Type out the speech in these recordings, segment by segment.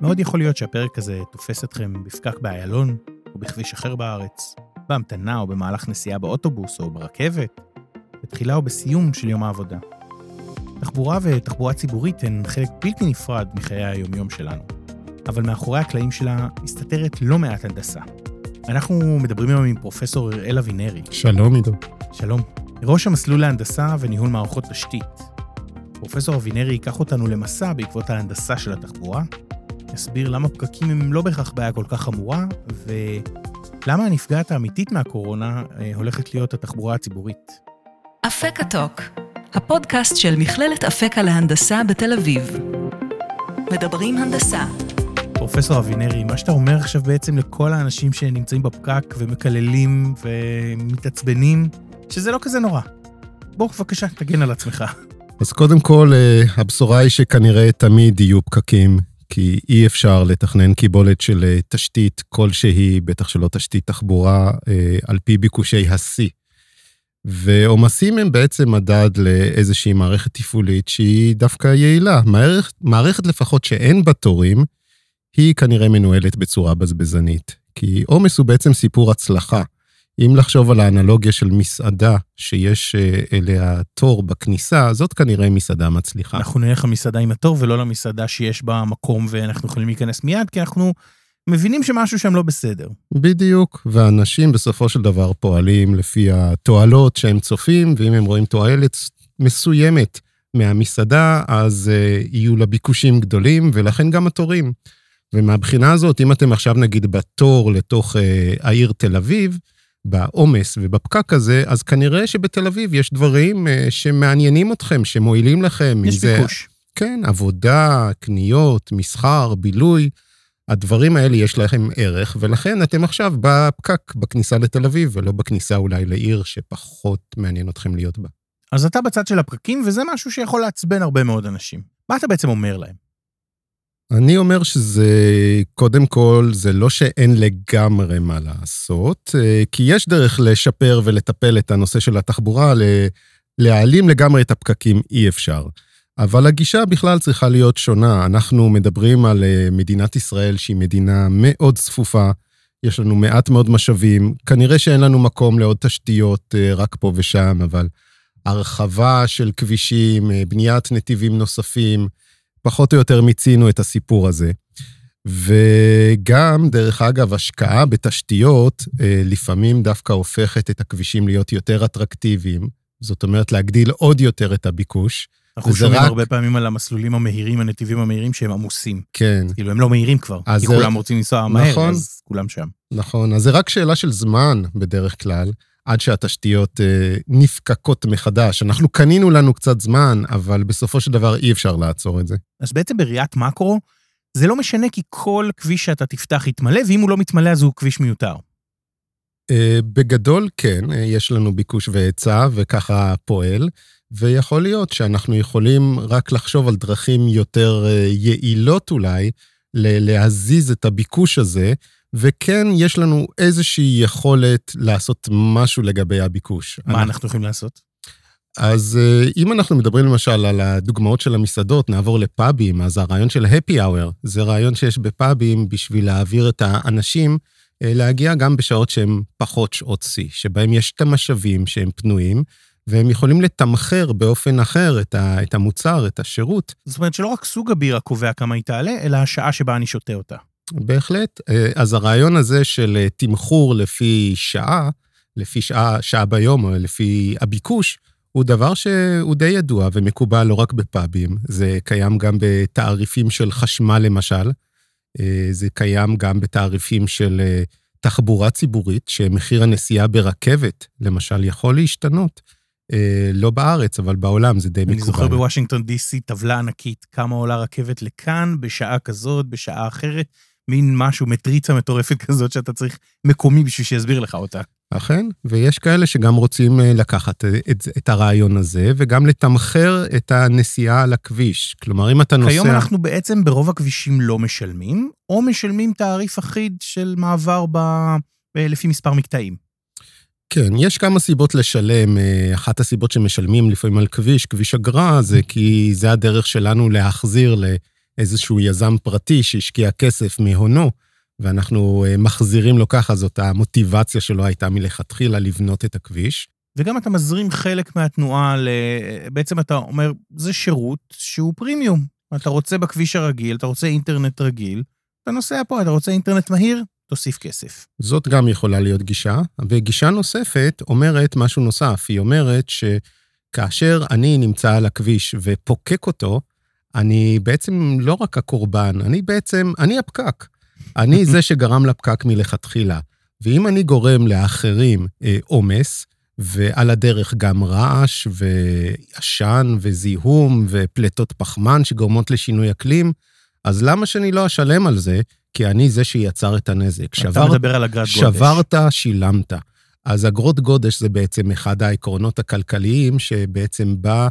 מאוד יכול להיות שהפרק הזה תופס אתכם בפקק באיילון, או בכביש אחר בארץ, בהמתנה או במהלך נסיעה באוטובוס או ברכבת, בתחילה או בסיום של יום העבודה. תחבורה ותחבורה ציבורית הן חלק בלתי נפרד מחיי היומיום שלנו, אבל מאחורי הקלעים שלה מסתתרת לא מעט הנדסה. אנחנו מדברים היום עם פרופסור אראל אבינרי. שלום עידו. שלום. ראש המסלול להנדסה וניהול מערכות תשתית. פרופסור אבינרי ייקח אותנו למסע בעקבות ההנדסה של התחבורה, יסביר למה פקקים הם לא בהכרח בעיה כל כך חמורה, ולמה הנפגעת האמיתית מהקורונה אה, הולכת להיות התחבורה הציבורית. אפקה טוק, הפודקאסט של מכללת אפקה להנדסה בתל אביב. מדברים הנדסה. פרופסור אבינרי, מה שאתה אומר עכשיו בעצם לכל האנשים שנמצאים בפקק ומקללים ומתעצבנים, שזה לא כזה נורא. בוא, בבקשה, תגן על עצמך. אז קודם כל, אה, הבשורה היא שכנראה תמיד יהיו פקקים, כי אי אפשר לתכנן קיבולת של אה, תשתית כלשהי, בטח שלא תשתית תחבורה, אה, על פי ביקושי השיא. ועומסים הם בעצם מדד לאיזושהי מערכת תפעולית שהיא דווקא יעילה. מערכת, מערכת לפחות שאין בה תורים, היא כנראה מנוהלת בצורה בזבזנית. כי עומס הוא בעצם סיפור הצלחה. אם לחשוב על האנלוגיה של מסעדה שיש אה, אליה תור בכניסה, זאת כנראה מסעדה מצליחה. אנחנו נלך למסעדה עם התור ולא למסעדה שיש בה מקום ואנחנו יכולים להיכנס מיד, כי אנחנו מבינים שמשהו שם לא בסדר. בדיוק, ואנשים בסופו של דבר פועלים לפי התועלות שהם צופים, ואם הם רואים תועלת מסוימת מהמסעדה, אז uh, יהיו לה ביקושים גדולים, ולכן גם התורים. ומהבחינה הזאת, אם אתם עכשיו נגיד בתור לתוך uh, העיר תל אביב, בעומס ובפקק הזה, אז כנראה שבתל אביב יש דברים uh, שמעניינים אתכם, שמועילים לכם. יש ביקוש. כן, עבודה, קניות, מסחר, בילוי. הדברים האלה יש לכם ערך, ולכן אתם עכשיו בפקק בכניסה לתל אביב, ולא בכניסה אולי לעיר שפחות מעניין אתכם להיות בה. אז אתה בצד של הפקקים, וזה משהו שיכול לעצבן הרבה מאוד אנשים. מה אתה בעצם אומר להם? אני אומר שזה, קודם כל, זה לא שאין לגמרי מה לעשות, אה, כי יש דרך לשפר ולטפל את הנושא של התחבורה, להעלים לגמרי את הפקקים אי אפשר. אבל הגישה בכלל צריכה להיות שונה. אנחנו מדברים על אה, מדינת ישראל שהיא מדינה מאוד צפופה, יש לנו מעט מאוד משאבים, כנראה שאין לנו מקום לעוד תשתיות אה, רק פה ושם, אבל הרחבה של כבישים, בניית נתיבים נוספים, פחות או יותר מיצינו את הסיפור הזה. וגם, דרך אגב, השקעה בתשתיות לפעמים דווקא הופכת את הכבישים להיות יותר אטרקטיביים, זאת אומרת להגדיל עוד יותר את הביקוש. אנחנו שומעים רק... הרבה פעמים על המסלולים המהירים, הנתיבים המהירים, שהם עמוסים. כן. כאילו, הם לא מהירים כבר, כי זה... כולם רוצים לנסוע מהר, נכון, אז כולם שם. נכון, אז זה רק שאלה של זמן בדרך כלל, עד שהתשתיות אה, נפקקות מחדש. אנחנו קנינו לנו קצת זמן, אבל בסופו של דבר אי אפשר לעצור את זה. אז בעצם בראיית מקרו, זה לא משנה כי כל כביש שאתה תפתח יתמלא, ואם הוא לא מתמלא אז הוא כביש מיותר. אה, בגדול, כן, אה, יש לנו ביקוש והיצע, וככה פועל. ויכול להיות שאנחנו יכולים רק לחשוב על דרכים יותר יעילות אולי, להזיז את הביקוש הזה, וכן, יש לנו איזושהי יכולת לעשות משהו לגבי הביקוש. מה אנחנו יכולים לעשות? אז אה, אם אנחנו מדברים למשל על הדוגמאות של המסעדות, נעבור לפאבים, אז הרעיון של happy hour זה רעיון שיש בפאבים בשביל להעביר את האנשים אה, להגיע גם בשעות שהן פחות שעות שיא, שבהם יש את המשאבים שהם פנויים, והם יכולים לתמחר באופן אחר את, ה, את המוצר, את השירות. זאת אומרת שלא רק סוג הבירה קובע כמה היא תעלה, אלא השעה שבה אני שותה אותה. בהחלט. אה, אז הרעיון הזה של אה, תמחור לפי שעה, לפי שעה, שעה ביום או לפי הביקוש, הוא דבר שהוא די ידוע ומקובל לא רק בפאבים, זה קיים גם בתעריפים של חשמל למשל, אה, זה קיים גם בתעריפים של תחבורה ציבורית, שמחיר הנסיעה ברכבת, למשל, יכול להשתנות. לא בארץ, אבל בעולם זה די מקובל. אני זוכר בוושינגטון די.סי טבלה ענקית, כמה עולה רכבת לכאן, בשעה כזאת, בשעה אחרת, מין משהו, מטריצה מטורפת כזאת שאתה צריך מקומי בשביל שיסביר לך אותה. אכן, ויש כאלה שגם רוצים אה, לקחת את, את הרעיון הזה, וגם לתמחר את הנסיעה על הכביש. כלומר, אם אתה נוסע... כיום אנחנו בעצם ברוב הכבישים לא משלמים, או משלמים תעריף אחיד של מעבר ב... לפי מספר מקטעים. כן, יש כמה סיבות לשלם. אה, אחת הסיבות שמשלמים לפעמים על כביש, כביש אגרה, זה כי זה הדרך שלנו להחזיר איזשהו יזם פרטי שהשקיע כסף מהונו, ואנחנו אה, מחזירים לו ככה, זאת המוטיבציה שלו הייתה מלכתחילה לבנות את הכביש. וגם אתה מזרים חלק מהתנועה ל... בעצם אתה אומר, זה שירות שהוא פרימיום. אתה רוצה בכביש הרגיל, אתה רוצה אינטרנט רגיל, אתה נוסע פה, אתה רוצה אינטרנט מהיר, תוסיף כסף. זאת גם יכולה להיות גישה, וגישה נוספת אומרת משהו נוסף, היא אומרת שכאשר אני נמצא על הכביש ופוקק אותו, אני בעצם לא רק הקורבן, אני בעצם, אני הפקק. אני זה שגרם לפקק מלכתחילה. ואם אני גורם לאחרים אה, עומס, אה, ועל הדרך גם רעש ועשן וזיהום ופליטות פחמן שגורמות לשינוי אקלים, אז למה שאני לא אשלם על זה? כי אני זה שיצר את הנזק. אתה שבר, מדבר על אגרת גודש. שברת, שילמת. אז אגרות גודש זה בעצם אחד העקרונות הכלכליים שבעצם בא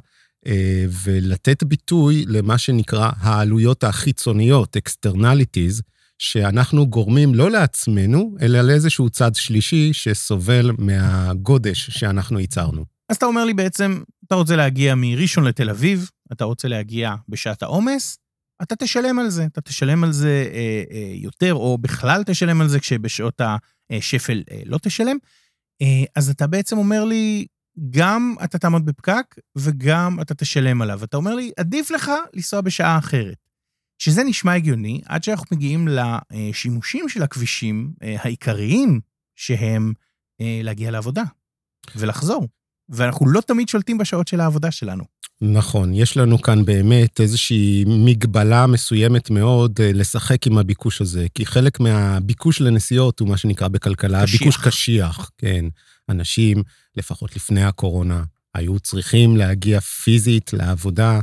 ולתת ביטוי למה שנקרא העלויות החיצוניות, externalities, שאנחנו גורמים לא לעצמנו, אלא לאיזשהו צד שלישי שסובל מהגודש שאנחנו ייצרנו. אז אתה אומר לי בעצם, אתה רוצה להגיע מראשון לתל אביב, אתה רוצה להגיע בשעת העומס, אתה תשלם על זה. אתה תשלם על זה אה, אה, יותר, או בכלל תשלם על זה כשבשעות השפל אה, לא תשלם. אה, אז אתה בעצם אומר לי, גם אתה תעמוד בפקק וגם אתה תשלם עליו. אתה אומר לי, עדיף לך לנסוע בשעה אחרת. שזה נשמע הגיוני, עד שאנחנו מגיעים לשימושים של הכבישים אה, העיקריים, שהם אה, להגיע לעבודה ולחזור. ואנחנו לא תמיד שולטים בשעות של העבודה שלנו. נכון, יש לנו כאן באמת איזושהי מגבלה מסוימת מאוד אה, לשחק עם הביקוש הזה, כי חלק מהביקוש לנסיעות הוא מה שנקרא בכלכלה, קשיח. ביקוש קשיח, כן. אנשים, לפחות לפני הקורונה, היו צריכים להגיע פיזית לעבודה,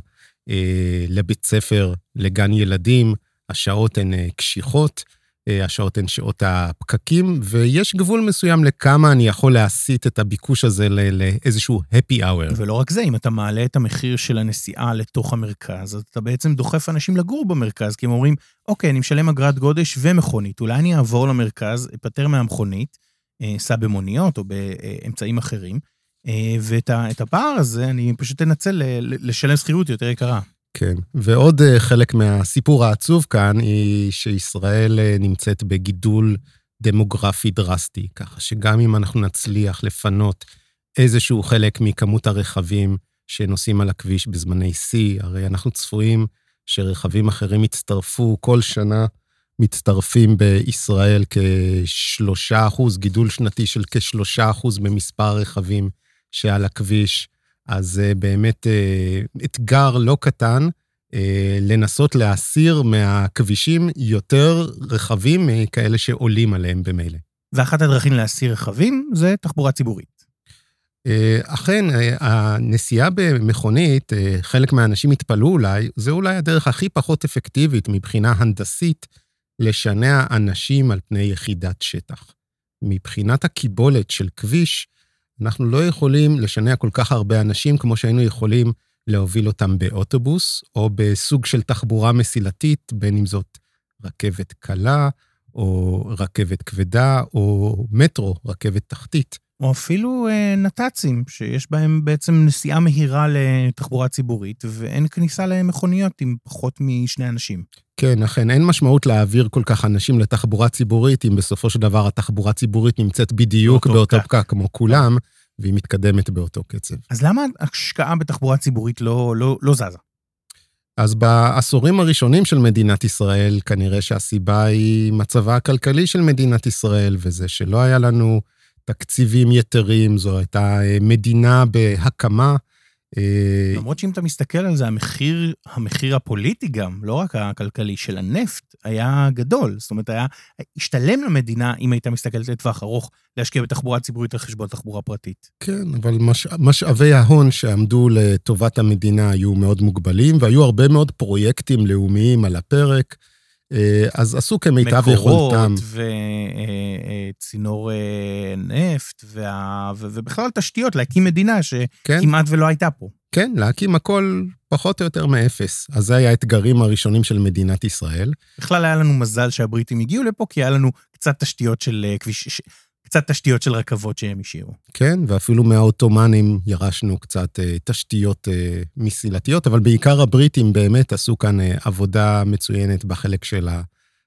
אה, לבית ספר, לגן ילדים, השעות הן אה, קשיחות, אה, השעות הן שעות הפקקים, ויש גבול מסוים לכמה אני יכול להסיט את הביקוש הזה לאיזשהו happy hour. ולא רק זה, אם אתה מעלה את המחיר של הנסיעה לתוך המרכז, אז אתה בעצם דוחף אנשים לגור במרכז, כי הם אומרים, אוקיי, אני משלם אגרת גודש ומכונית, אולי אני אעבור למרכז, אפטר מהמכונית, אסע במוניות או באמצעים אחרים, אה, ואת הפער הזה אני פשוט אנצל לשלם שכירות יותר יקרה. כן, ועוד אה, חלק מהסיפור העצוב כאן היא שישראל אה, נמצאת בגידול דמוגרפי דרסטי, ככה שגם אם אנחנו נצליח לפנות איזשהו חלק מכמות הרכבים שנוסעים על הכביש בזמני שיא, הרי אנחנו צפויים שרכבים אחרים יצטרפו כל שנה, מצטרפים בישראל כשלושה אחוז, גידול שנתי של כשלושה אחוז במספר הרכבים שעל הכביש. אז זה באמת אה, אתגר לא קטן אה, לנסות להסיר מהכבישים יותר רכבים מכאלה שעולים עליהם במילא. ואחת הדרכים להסיר רכבים זה תחבורה ציבורית. אה, אכן, הנסיעה במכונית, חלק מהאנשים התפלאו אולי, זה אולי הדרך הכי פחות אפקטיבית מבחינה הנדסית לשנע אנשים על פני יחידת שטח. מבחינת הקיבולת של כביש, אנחנו לא יכולים לשנע כל כך הרבה אנשים כמו שהיינו יכולים להוביל אותם באוטובוס, או בסוג של תחבורה מסילתית, בין אם זאת רכבת קלה, או רכבת כבדה, או מטרו, רכבת תחתית. או אפילו אה, נת"צים, שיש בהם בעצם נסיעה מהירה לתחבורה ציבורית, ואין כניסה למכוניות עם פחות משני אנשים. כן, אכן, אין משמעות להעביר כל כך אנשים לתחבורה ציבורית, אם בסופו של דבר התחבורה הציבורית נמצאת בדיוק באותו פקק כמו כולם, והיא מתקדמת באותו קצב. אז למה השקעה בתחבורה ציבורית לא, לא, לא זזה? אז בעשורים הראשונים של מדינת ישראל, כנראה שהסיבה היא מצבה הכלכלי של מדינת ישראל, וזה שלא היה לנו תקציבים יתרים, זו הייתה אה, מדינה בהקמה. אה, למרות שאם אתה מסתכל על זה, המחיר, המחיר הפוליטי גם, לא רק הכלכלי, של הנפט, היה גדול. זאת אומרת, היה, השתלם למדינה, אם הייתה מסתכלת לטווח ארוך, להשקיע בתחבורה ציבורית על חשבון תחבורה פרטית. כן, אבל מש, משאבי ההון שעמדו לטובת המדינה היו מאוד מוגבלים, והיו הרבה מאוד פרויקטים לאומיים על הפרק. אה, אז עשו כמיטב יכולתם. מקורות וצינור אה, אה, נפט, וה... ובכלל תשתיות, להקים מדינה כן. שכמעט כן. ולא הייתה פה. כן, להקים הכל פחות או יותר מאפס. אז זה היה האתגרים הראשונים של מדינת ישראל. בכלל היה לנו מזל שהבריטים הגיעו לפה, כי היה לנו קצת תשתיות של כביש... קצת תשתיות של רכבות שהם השאירו. כן, ואפילו מהעות'מאנים ירשנו קצת אה, תשתיות אה, מסילתיות, אבל בעיקר הבריטים באמת עשו כאן אה, עבודה מצוינת בחלק של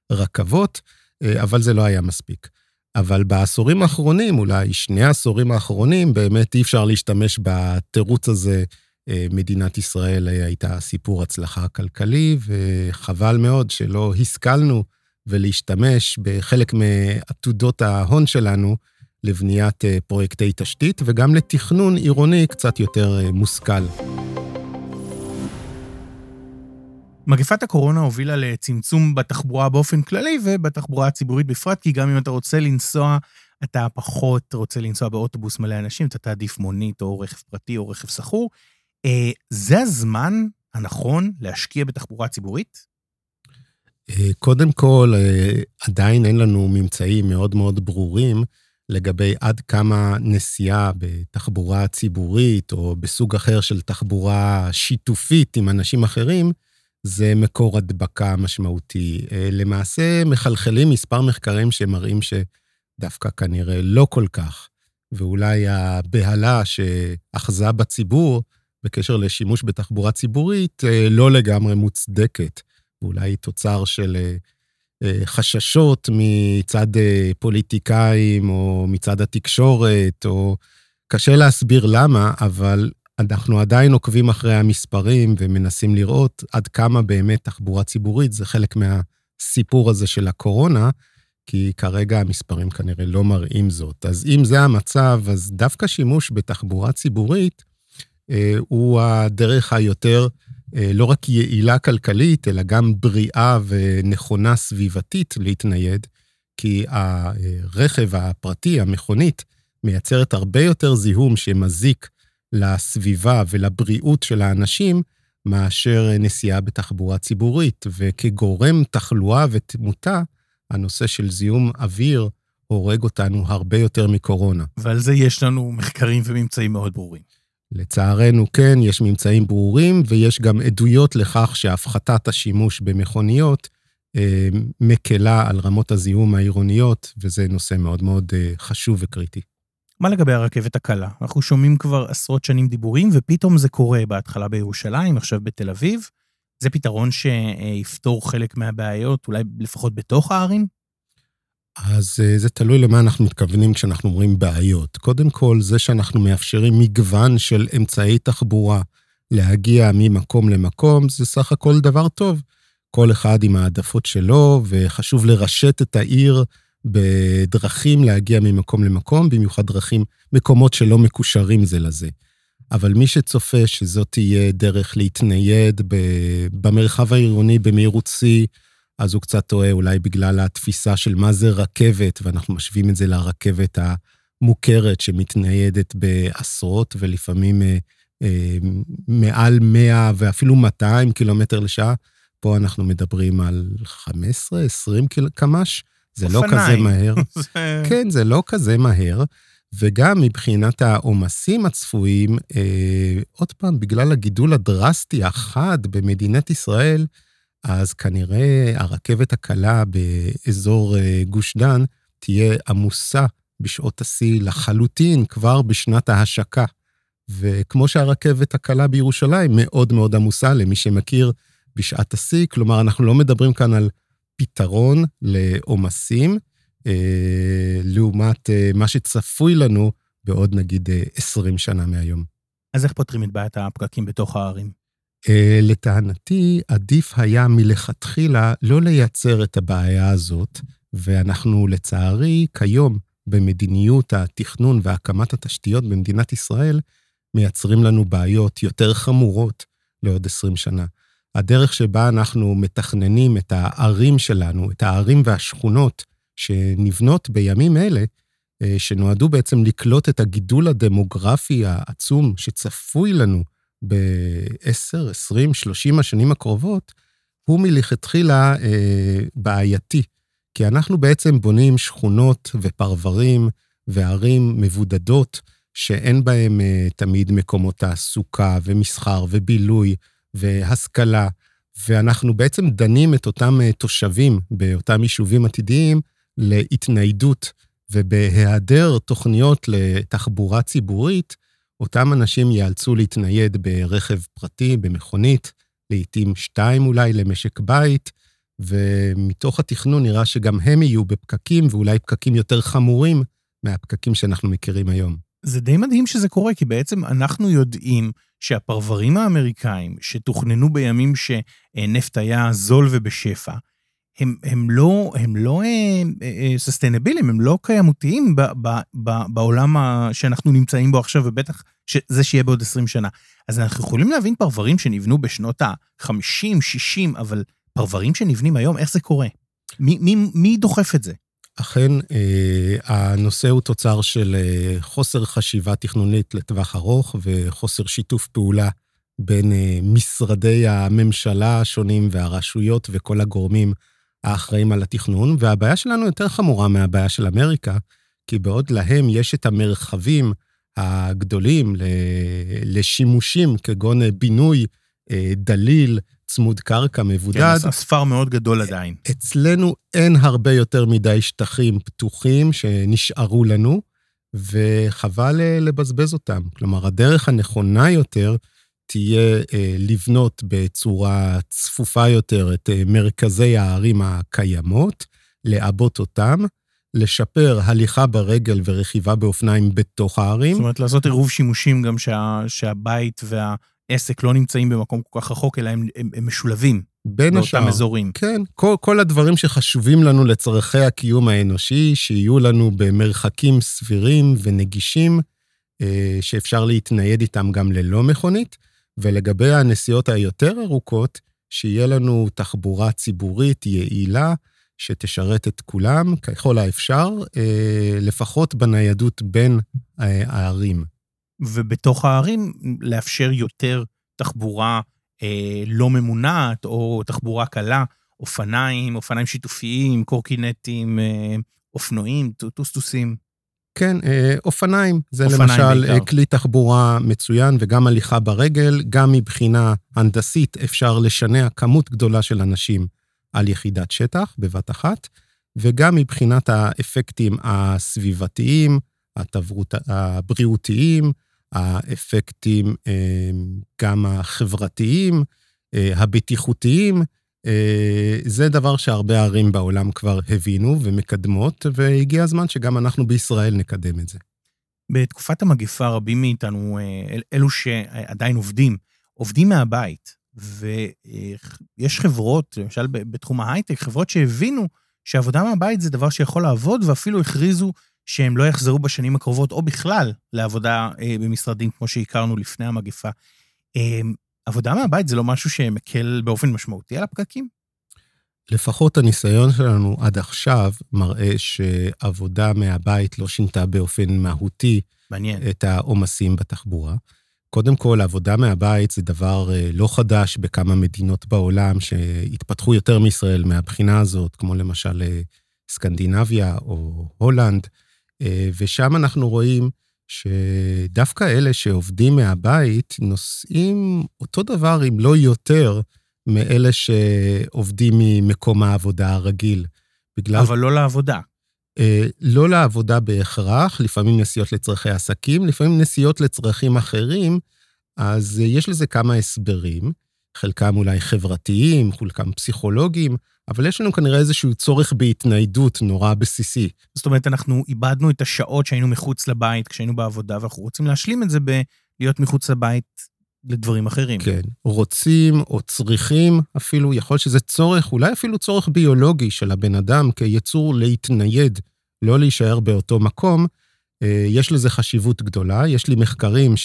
הרכבות, אה, אבל זה לא היה מספיק. אבל בעשורים האחרונים, אולי שני העשורים האחרונים, באמת אי אפשר להשתמש בתירוץ הזה. אה, מדינת ישראל הייתה סיפור הצלחה כלכלי, וחבל מאוד שלא השכלנו ולהשתמש בחלק מעתודות ההון שלנו לבניית אה, פרויקטי תשתית וגם לתכנון עירוני קצת יותר אה, מושכל. מגפת הקורונה הובילה לצמצום בתחבורה באופן כללי ובתחבורה הציבורית בפרט, כי גם אם אתה רוצה לנסוע, אתה פחות רוצה לנסוע באוטובוס מלא אנשים, אתה תעדיף מונית או רכב פרטי או רכב שכור. אה, זה הזמן הנכון להשקיע בתחבורה ציבורית? אה, קודם כל, אה, עדיין אין לנו ממצאים מאוד מאוד ברורים לגבי עד כמה נסיעה בתחבורה ציבורית או בסוג אחר של תחבורה שיתופית עם אנשים אחרים, זה מקור הדבקה משמעותי. אה, למעשה, מחלחלים מספר מחקרים שמראים שדווקא כנראה לא כל כך, ואולי הבהלה שאחזה בציבור בקשר לשימוש בתחבורה ציבורית לא לגמרי מוצדקת. ואולי תוצר של אה, אה, חששות מצד אה, פוליטיקאים או מצד התקשורת, או קשה להסביר למה, אבל אנחנו עדיין עוקבים אחרי המספרים ומנסים לראות עד כמה באמת תחבורה ציבורית זה חלק מהסיפור הזה של הקורונה, כי כרגע המספרים כנראה לא מראים זאת. אז אם זה המצב, אז דווקא שימוש בתחבורה ציבורית אה, הוא הדרך היותר לא רק יעילה כלכלית, אלא גם בריאה ונכונה סביבתית להתנייד, כי הרכב הפרטי, המכונית, מייצרת הרבה יותר זיהום שמזיק לסביבה ולבריאות של האנשים, מאשר נסיעה בתחבורה ציבורית. וכגורם תחלואה ותמותה, הנושא של זיהום אוויר הורג אותנו הרבה יותר מקורונה. ועל זה יש לנו מחקרים וממצאים מאוד ברורים. לצערנו כן, יש ממצאים ברורים, ויש גם עדויות לכך שהפחתת השימוש במכוניות אה, מקלה על רמות הזיהום העירוניות, וזה נושא מאוד מאוד אה, חשוב וקריטי. מה לגבי הרכבת הקלה? אנחנו שומעים כבר עשרות שנים דיבורים, ופתאום זה קורה בהתחלה בירושלים, עכשיו בתל אביב. זה פתרון שיפתור חלק מהבעיות, אולי לפחות בתוך הערים? אז אה, זה תלוי למה אנחנו מתכוונים כשאנחנו אומרים בעיות. קודם כל, זה שאנחנו מאפשרים מגוון של אמצעי תחבורה להגיע ממקום למקום, זה סך הכל דבר טוב. כל אחד עם העדפות שלו, וחשוב לרשת את העיר בדרכים להגיע ממקום למקום, במיוחד דרכים, מקומות שלא מקושרים זה לזה. אבל מי שצופה שזאת תהיה דרך להתנייד במרחב העירוני במהירות שיא, אז הוא קצת טועה, אולי בגלל התפיסה של מה זה רכבת, ואנחנו משווים את זה לרכבת המוכרת שמתניידת בעשרות ולפעמים אה, אה, מעל 100 ואפילו 200 קילומטר לשעה. פה אנחנו מדברים על 15-20 קמ"ש, זה לא כזה מהר. כן, זה לא כזה מהר. וגם מבחינת העומסים הצפויים, אה, עוד פעם, בגלל הגידול הדרסטי החד במדינת ישראל, אז כנראה הרכבת הקלה באזור אה, גוש דן תהיה עמוסה בשעות השיא לחלוטין כבר בשנת ההשקה. וכמו שהרכבת הקלה בירושלים מאוד מאוד עמוסה, למי שמכיר, בשעת השיא, כלומר, אנחנו לא מדברים כאן על פתרון לעומסים, אה, לעומת אה, מה שצפוי לנו בעוד נגיד 20 אה, שנה מהיום. אז איך פותרים את בעיית הפקקים בתוך הערים? אה, לטענתי, עדיף היה מלכתחילה לא לייצר את הבעיה הזאת, ואנחנו לצערי כיום במדיניות התכנון והקמת התשתיות במדינת ישראל, מייצרים לנו בעיות יותר חמורות לעוד 20 שנה. הדרך שבה אנחנו מתכננים את הערים שלנו, את הערים והשכונות שנבנות בימים אלה, אה, שנועדו בעצם לקלוט את הגידול הדמוגרפי העצום שצפוי לנו ב-10, 20, 30 השנים הקרובות, הוא מלכתחילה אה, בעייתי. כי אנחנו בעצם בונים שכונות ופרברים וערים מבודדות, שאין בהם אה, תמיד מקומות תעסוקה ומסחר ובילוי והשכלה, ואנחנו בעצם דנים את אותם אה, תושבים באותם יישובים עתידיים להתניידות ובהיעדר תוכניות לתחבורה ציבורית, אותם אנשים ייאלצו להתנייד ברכב פרטי, במכונית, לעתים שתיים אולי למשק בית, ומתוך התכנון נראה שגם הם יהיו בפקקים, ואולי פקקים יותר חמורים מהפקקים שאנחנו מכירים היום. זה די מדהים שזה קורה, כי בעצם אנחנו יודעים שהפרברים האמריקאים, שתוכננו בימים שנפט היה זול ובשפע, הם, הם לא, הם לא סוסטיינבילים, אה, אה, הם לא קיימותיים ב, ב, ב, בעולם שאנחנו נמצאים בו עכשיו, ובטח זה שיהיה בעוד 20 שנה. אז אנחנו יכולים להבין פרברים שנבנו בשנות ה-50, 60, אבל פרברים שנבנים היום, איך זה קורה? מי, מי, מי דוחף את זה? אכן, אה, הנושא הוא תוצר של אה, חוסר חשיבה תכנונית לטווח ארוך וחוסר שיתוף פעולה בין אה, משרדי הממשלה השונים והרשויות וכל הגורמים האחראים על התכנון, והבעיה שלנו יותר חמורה מהבעיה של אמריקה, כי בעוד להם יש את המרחבים הגדולים לשימושים כגון בינוי דליל, צמוד קרקע, מבודד. כן, הספר מאוד גדול עדיין. אצלנו אין הרבה יותר מדי שטחים פתוחים שנשארו לנו, וחבל אה, לבזבז אותם. כלומר, הדרך הנכונה יותר תהיה אה, לבנות בצורה צפופה יותר את אה, מרכזי הערים הקיימות, לעבות אותם, לשפר הליכה ברגל ורכיבה באופניים בתוך הערים. זאת אומרת, לעשות עירוב שימושים גם שה, שהבית וה... עסק לא נמצאים במקום כל כך רחוק, אלא הם, הם, הם משולבים. בין השאר. באותם אזורים. כן, כל, כל הדברים שחשובים לנו לצורכי הקיום האנושי, שיהיו לנו במרחקים סבירים ונגישים, אה, שאפשר להתנייד איתם גם ללא מכונית, ולגבי הנסיעות היותר ארוכות, שיהיה לנו תחבורה ציבורית יעילה, שתשרת את כולם ככל האפשר, אה, לפחות בניידות בין אה, הערים. ובתוך הערים לאפשר יותר תחבורה אה, לא ממונעת, או תחבורה קלה, אופניים, אופניים שיתופיים, קורקינטים, אופנועים, טוסטוסים. כן, אה, אופניים. זה אופניים למשל בעיקר. כלי תחבורה מצוין, וגם הליכה ברגל, גם מבחינה הנדסית אפשר לשנע כמות גדולה של אנשים על יחידת שטח בבת אחת, וגם מבחינת האפקטים הסביבתיים, התברות, הבריאותיים, האפקטים אה, גם החברתיים, אה, הבטיחותיים, אה, זה דבר שהרבה ערים בעולם כבר הבינו ומקדמות, והגיע הזמן שגם אנחנו בישראל נקדם את זה. בתקופת המגפה רבים מאיתנו, אלו שעדיין עובדים, עובדים מהבית, ויש חברות, למשל בתחום ההייטק, חברות שהבינו שעבודה מהבית זה דבר שיכול לעבוד, ואפילו הכריזו שהם לא יחזרו בשנים הקרובות, או בכלל, לעבודה אה, במשרדים כמו שהכרנו לפני המגפה. עבודה מהבית זה לא משהו שמקל באופן משמעותי על הפקקים? לפחות הניסיון שלנו עד עכשיו מראה שעבודה מהבית לא שינתה באופן מהותי מעניין. את העומסים בתחבורה. קודם כל, עבודה מהבית זה דבר אה, לא חדש בכמה מדינות בעולם שהתפתחו יותר מישראל מהבחינה הזאת, כמו למשל אה, סקנדינביה או הולנד. אה, ושם אנחנו רואים שדווקא אלה שעובדים מהבית נוסעים אותו דבר, אם לא יותר, מאלה שעובדים ממקום העבודה הרגיל. בגלל... אבל לא לעבודה. אה, לא לעבודה בהכרח, לפעמים נסיעות לצרכי עסקים, לפעמים נסיעות לצרכים אחרים, אז יש לזה כמה הסברים, חלקם אולי חברתיים, חלקם פסיכולוגיים, אבל יש לנו כנראה איזשהו צורך בהתניידות נורא בסיסי. זאת אומרת, אנחנו איבדנו את השעות שהיינו מחוץ לבית כשהיינו בעבודה, ואנחנו רוצים להשלים את זה בלהיות מחוץ לבית לדברים אחרים. כן, רוצים או צריכים אפילו, יכול שזה צורך, אולי אפילו צורך ביולוגי של הבן אדם כיצור להתנייד, לא להישאר באותו מקום. אה, יש לזה חשיבות גדולה. יש לי מחקרים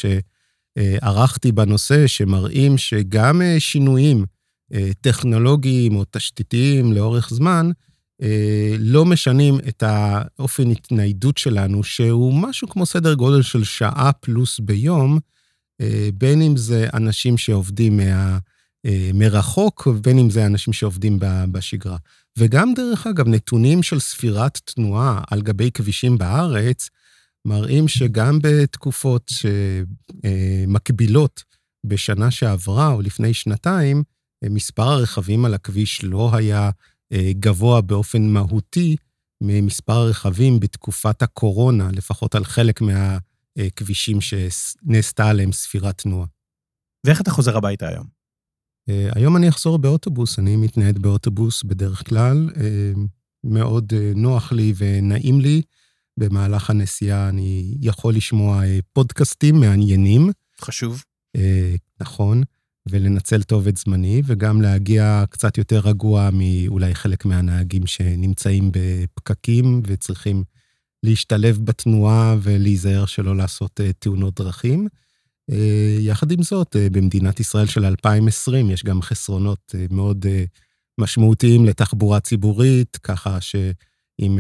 שערכתי בנושא שמראים שגם אה, שינויים אה, טכנולוגיים או תשתיתיים לאורך זמן, אה, לא משנים את האופן התניידות שלנו, שהוא משהו כמו סדר גודל של שעה פלוס ביום, אה, בין אם זה אנשים שעובדים מה, מרחוק, ובין אם זה אנשים שעובדים בשגרה. וגם, דרך אגב, נתונים של ספירת תנועה על גבי כבישים בארץ, מראים שגם בתקופות שמקבילות בשנה שעברה או לפני שנתיים, מספר הרכבים על הכביש לא היה אה, גבוה באופן מהותי ממספר הרכבים בתקופת הקורונה, לפחות על חלק מהכבישים שנעשתה עליהם ספירת תנועה. ואיך אתה חוזר הביתה היום? אה, היום אני אחזור באוטובוס, אני מתנייד באוטובוס בדרך כלל. אה, מאוד אה, נוח לי ונעים לי. במהלך הנסיעה אני יכול לשמוע פודקאסטים מעניינים. חשוב. נכון, ולנצל טוב את זמני, וגם להגיע קצת יותר רגוע מאולי חלק מהנהגים שנמצאים בפקקים וצריכים להשתלב בתנועה ולהיזהר שלא לעשות תאונות דרכים. אה, יחד עם זאת, אה, במדינת ישראל של 2020 יש גם חסרונות אה, מאוד משמעותיים לתחבורה ציבורית, ככה שאם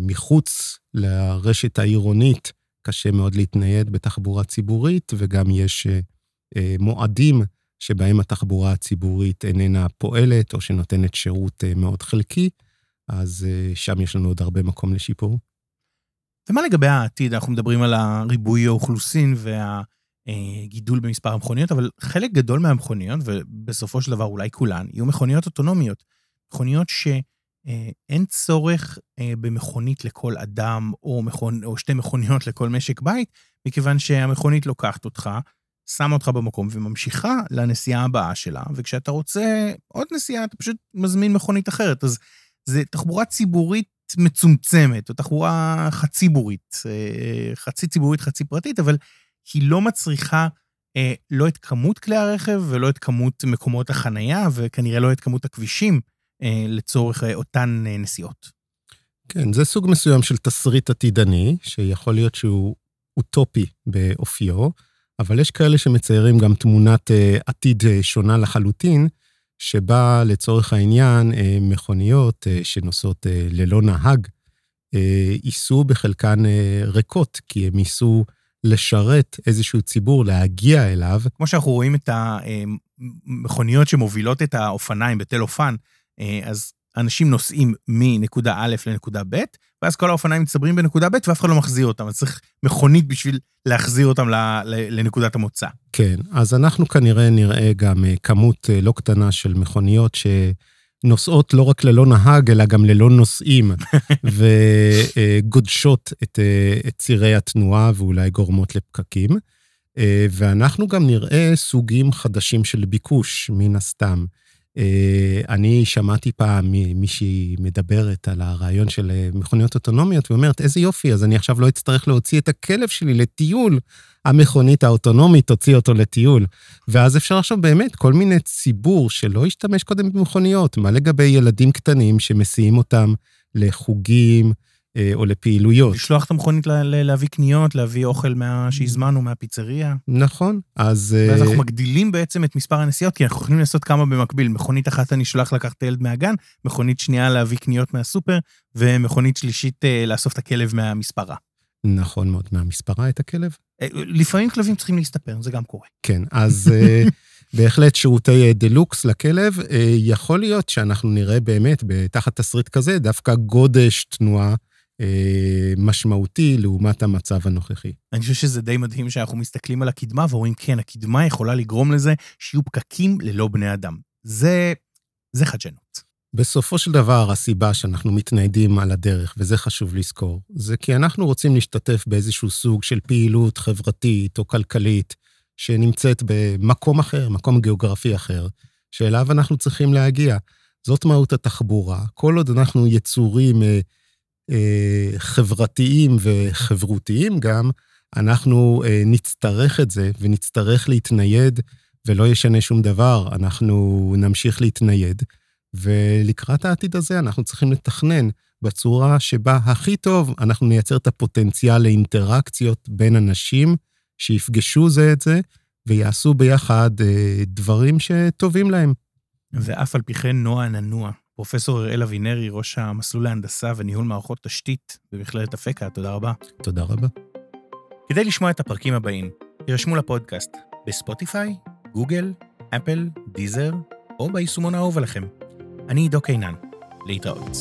מחוץ לרשת העירונית קשה מאוד להתנייד בתחבורה ציבורית, וגם יש מועדים שבהם התחבורה הציבורית איננה פועלת או שנותנת שירות מאוד חלקי, אז שם יש לנו עוד הרבה מקום לשיפור. ומה לגבי העתיד? אנחנו מדברים על הריבוי האוכלוסין וה... אה, גידול במספר המכוניות, אבל חלק גדול מהמכוניות, ובסופו של דבר אולי כולן, יהיו מכוניות אוטונומיות. מכוניות שאין צורך אה, במכונית לכל אדם, או, מכונ... או שתי מכוניות לכל משק בית, מכיוון שהמכונית לוקחת אותך, שמה אותך במקום וממשיכה לנסיעה הבאה שלה, וכשאתה רוצה עוד נסיעה, אתה פשוט מזמין מכונית אחרת. אז זה תחבורה ציבורית מצומצמת, או תחבורה חציבורית, אה, חצי ציבורית, חצי פרטית, אבל היא לא מצריכה אה, לא את כמות כלי הרכב ולא את כמות מקומות החנייה, וכנראה לא את כמות הכבישים אה, לצורך אה, אותן אה, נסיעות. כן, זה סוג מסוים של תסריט עתידני, שיכול להיות שהוא אוטופי באופיו, אבל יש כאלה שמציירים גם תמונת אה, עתיד אה, שונה לחלוטין, שבה לצורך העניין אה, מכוניות אה, שנוסעות אה, ללא נהג, אה, ייסעו בחלקן אה, ריקות, כי הם ייסעו לשרת איזשהו ציבור, להגיע אליו. כמו שאנחנו רואים את המכוניות שמובילות את האופניים בתל אופן, אה, אז אנשים נוסעים מנקודה א' לנקודה ב', ואז כל האופניים מצטברים בנקודה ב' ואף אחד לא מחזיר אותם, אז צריך מכונית בשביל להחזיר אותם לנקודת המוצא. כן, אז אנחנו כנראה נראה גם אה, כמות אה, לא קטנה של מכוניות ש... נוסעות לא רק ללא נהג, אלא גם ללא נוסעים, וגודשות את, אה, את צירי התנועה ואולי גורמות לפקקים. אה, ואנחנו גם נראה סוגים חדשים של ביקוש, מן הסתם. אה, אני שמעתי פעם מישהי מדברת על הרעיון של מכוניות אוטונומיות, ואומרת, איזה יופי, אז אני עכשיו לא אצטרך להוציא את הכלב שלי לטיול. המכונית האוטונומית תוציא אותו לטיול. ואז אפשר לחשוב באמת, כל מיני ציבור שלא השתמש קודם במכוניות. מה לגבי ילדים קטנים שמסיעים אותם לחוגים, אה, או לפעילויות. לשלוח את המכונית להביא קניות, להביא אוכל מה... שהזמנו מהפיצריה. נכון, אז... ואז אנחנו מגדילים בעצם את מספר הנסיעות, כי אנחנו יכולים לעשות כמה במקביל. מכונית אחת אני שולח לקחת את הילד מהגן, מכונית שנייה להביא קניות מהסופר, ומכונית שלישית אה, לאסוף את הכלב מהמספרה. נכון מאוד, מהמספרה את הכלב. לפעמים כלבים צריכים להסתפר, זה גם קורה. כן, אז בהחלט שירותי דלוקס לכלב, יכול להיות שאנחנו נראה באמת, תחת תסריט כזה, דווקא גודש תנועה אה, משמעותי לעומת המצב הנוכחי. אני חושב שזה די מדהים שאנחנו מסתכלים על הקדמה ואומרים, כן, הקדמה יכולה לגרום לזה שיהיו פקקים ללא בני אדם. זה, זה חדשנות. בסופו של דבר, הסיבה שאנחנו מתניידים על הדרך, וזה חשוב לזכור, זה כי אנחנו רוצים להשתתף באיזשהו סוג של פעילות חברתית או כלכלית שנמצאת במקום אחר, מקום גיאוגרפי אחר, שאליו אנחנו צריכים להגיע. זאת מהות התחבורה. כל עוד אנחנו יצורים אה, אה, חברתיים וחברותיים גם, אנחנו אה, נצטרך את זה ונצטרך להתנייד, ולא ישנה שום דבר, אנחנו נמשיך להתנייד. ולקראת העתיד הזה אנחנו צריכים לתכנן בצורה שבה הכי טוב אנחנו נייצר את הפוטנציאל לאינטראקציות בין אנשים שיפגשו זה את זה ויעשו ביחד אה, דברים שטובים להם. ואף על פי כן נועה ננוע, פרופסור אראל אבינרי, ראש המסלול להנדסה וניהול מערכות תשתית במכללת אפקה, תודה רבה. תודה רבה. כדי לשמוע את הפרקים הבאים, הירשמו לפודקאסט בספוטיפיי, גוגל, אפל, דיזר, או ביישומון האהוב עליכם. אני עידו קינן. להתראות.